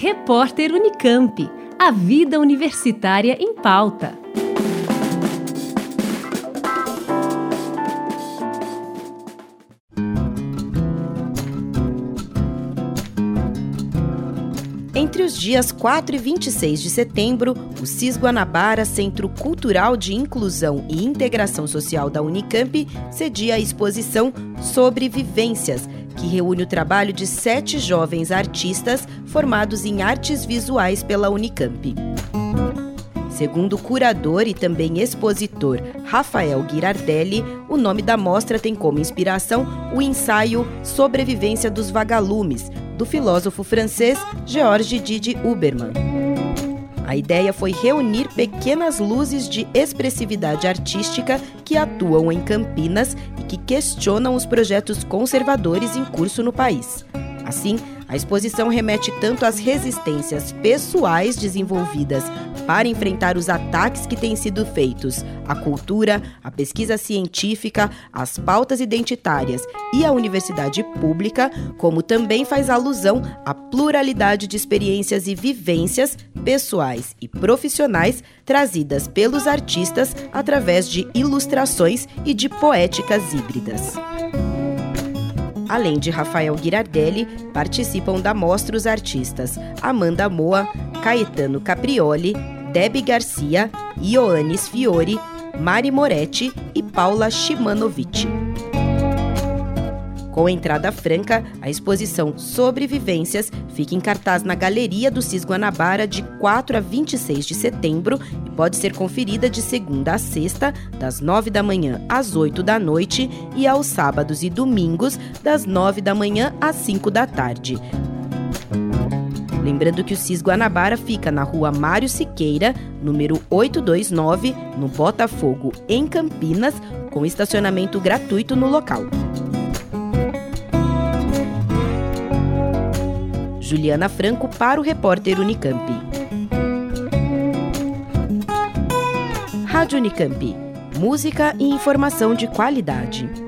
Repórter Unicamp. A vida universitária em pauta. Entre os dias 4 e 26 de setembro, o CIS Guanabara, Centro Cultural de Inclusão e Integração Social da Unicamp, cedia a exposição Sobre Vivências, que reúne o trabalho de sete jovens artistas formados em artes visuais pela Unicamp. Segundo o curador e também expositor Rafael Girardelli, o nome da mostra tem como inspiração o ensaio Sobrevivência dos Vagalumes, do filósofo francês Georges Didi Huberman. A ideia foi reunir pequenas luzes de expressividade artística que atuam em Campinas e que questionam os projetos conservadores em curso no país. Assim, a exposição remete tanto às resistências pessoais desenvolvidas para enfrentar os ataques que têm sido feitos à cultura, à pesquisa científica, às pautas identitárias e à universidade pública, como também faz alusão à pluralidade de experiências e vivências pessoais e profissionais trazidas pelos artistas através de ilustrações e de poéticas híbridas. Além de Rafael Girardelli, participam da mostra os artistas Amanda Moa, Caetano Caprioli, Debbie Garcia, Ioannis Fiore, Mari Moretti e Paula Shimanovic. Com entrada franca, a exposição Sobrevivências fica em cartaz na Galeria do Cis Guanabara de 4 a 26 de setembro e pode ser conferida de segunda a sexta, das 9 da manhã às 8 da noite e aos sábados e domingos, das 9 da manhã às 5 da tarde. Lembrando que o CIS Guanabara fica na rua Mário Siqueira, número 829, no Botafogo, em Campinas, com estacionamento gratuito no local. Juliana Franco para o repórter Unicamp. Rádio Unicamp. Música e informação de qualidade.